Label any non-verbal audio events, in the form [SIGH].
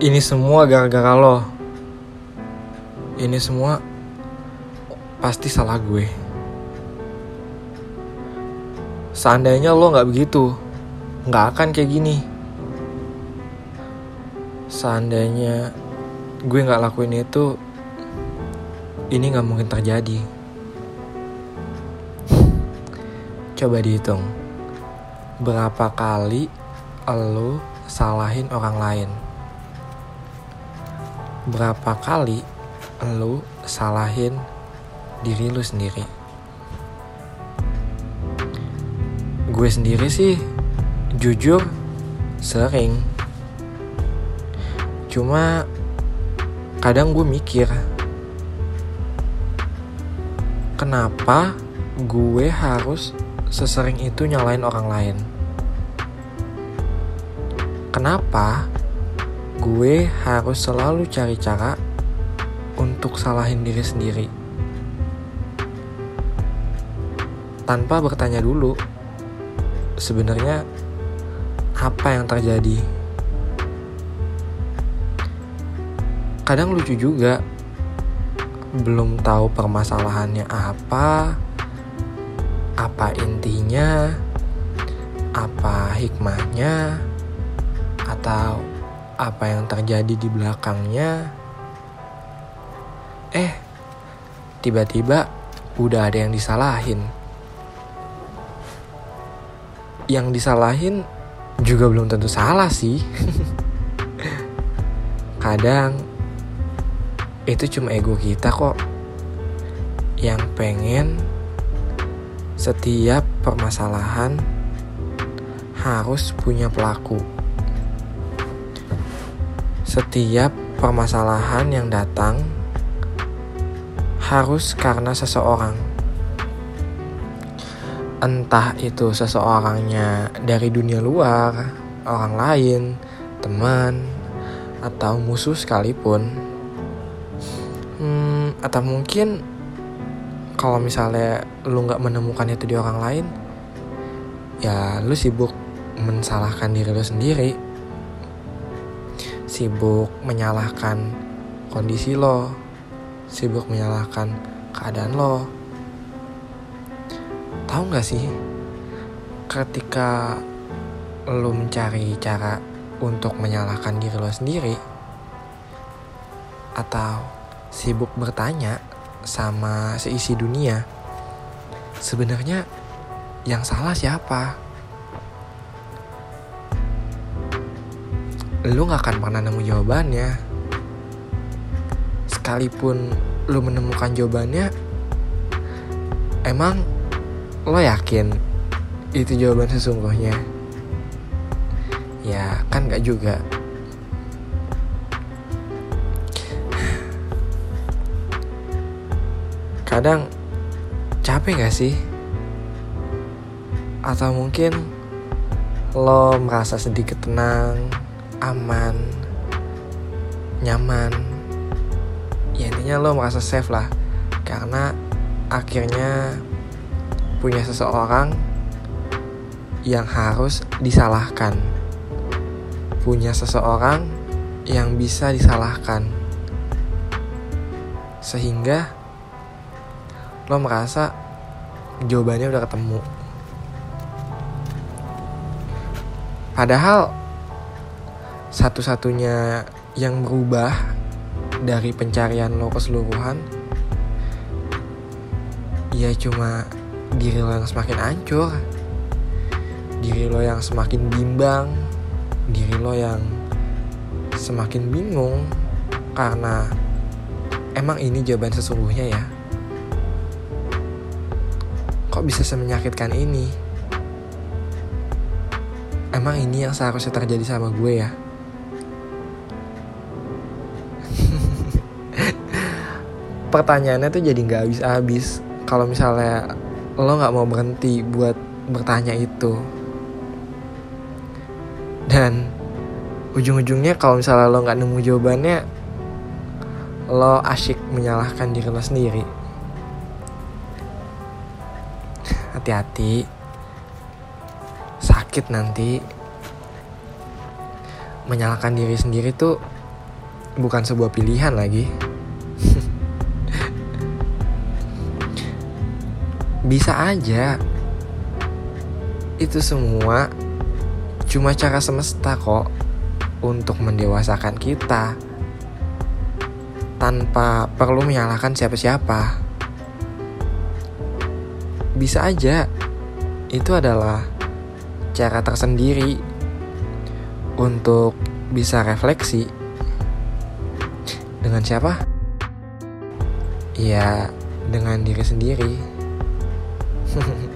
Ini semua gara-gara lo. Ini semua pasti salah gue. Seandainya lo nggak begitu, nggak akan kayak gini. Seandainya gue nggak lakuin itu, ini nggak mungkin terjadi. Coba dihitung, berapa kali lo salahin orang lain? Berapa kali lo salahin diri lu sendiri? Gue sendiri sih, jujur, sering. Cuma kadang gue mikir, kenapa gue harus sesering itu nyalain orang lain? Kenapa gue harus selalu cari cara untuk salahin diri sendiri? Tanpa bertanya dulu, sebenarnya apa yang terjadi? Kadang lucu juga, belum tahu permasalahannya apa, apa intinya, apa hikmahnya, atau apa yang terjadi di belakangnya. Eh, tiba-tiba udah ada yang disalahin. Yang disalahin juga belum tentu salah sih. [LAUGHS] Kadang itu cuma ego kita kok yang pengen setiap permasalahan harus punya pelaku. Setiap permasalahan yang datang harus karena seseorang. Entah itu seseorangnya dari dunia luar, orang lain, teman, atau musuh sekalipun. Hmm, atau mungkin kalau misalnya lu nggak menemukan itu di orang lain, ya lu sibuk mensalahkan diri lu sendiri sibuk menyalahkan kondisi lo, sibuk menyalahkan keadaan lo. Tahu nggak sih, ketika lo mencari cara untuk menyalahkan diri lo sendiri, atau sibuk bertanya sama seisi dunia, sebenarnya yang salah siapa? Lu gak akan pernah nemu jawabannya. Sekalipun lu menemukan jawabannya, emang lo yakin itu jawaban sesungguhnya? Ya kan gak juga. Kadang capek gak sih? Atau mungkin lo merasa sedikit tenang aman nyaman. Ya intinya lo merasa safe lah. Karena akhirnya punya seseorang yang harus disalahkan. Punya seseorang yang bisa disalahkan. Sehingga lo merasa jawabannya udah ketemu. Padahal satu-satunya yang berubah dari pencarian lo keseluruhan ya cuma diri lo yang semakin hancur diri lo yang semakin bimbang diri lo yang semakin bingung karena emang ini jawaban sesungguhnya ya. Kok bisa semenyakitkan ini? Emang ini yang seharusnya terjadi sama gue ya pertanyaannya tuh jadi nggak habis-habis. Kalau misalnya lo nggak mau berhenti buat bertanya itu. Dan ujung-ujungnya kalau misalnya lo nggak nemu jawabannya lo asyik menyalahkan diri lo sendiri. Hati-hati. Sakit nanti. Menyalahkan diri sendiri tuh bukan sebuah pilihan lagi. Bisa aja itu semua cuma cara semesta kok untuk mendewasakan kita tanpa perlu menyalahkan siapa-siapa. Bisa aja itu adalah cara tersendiri untuk bisa refleksi dengan siapa? Ya, dengan diri sendiri. 嘿嘿嘿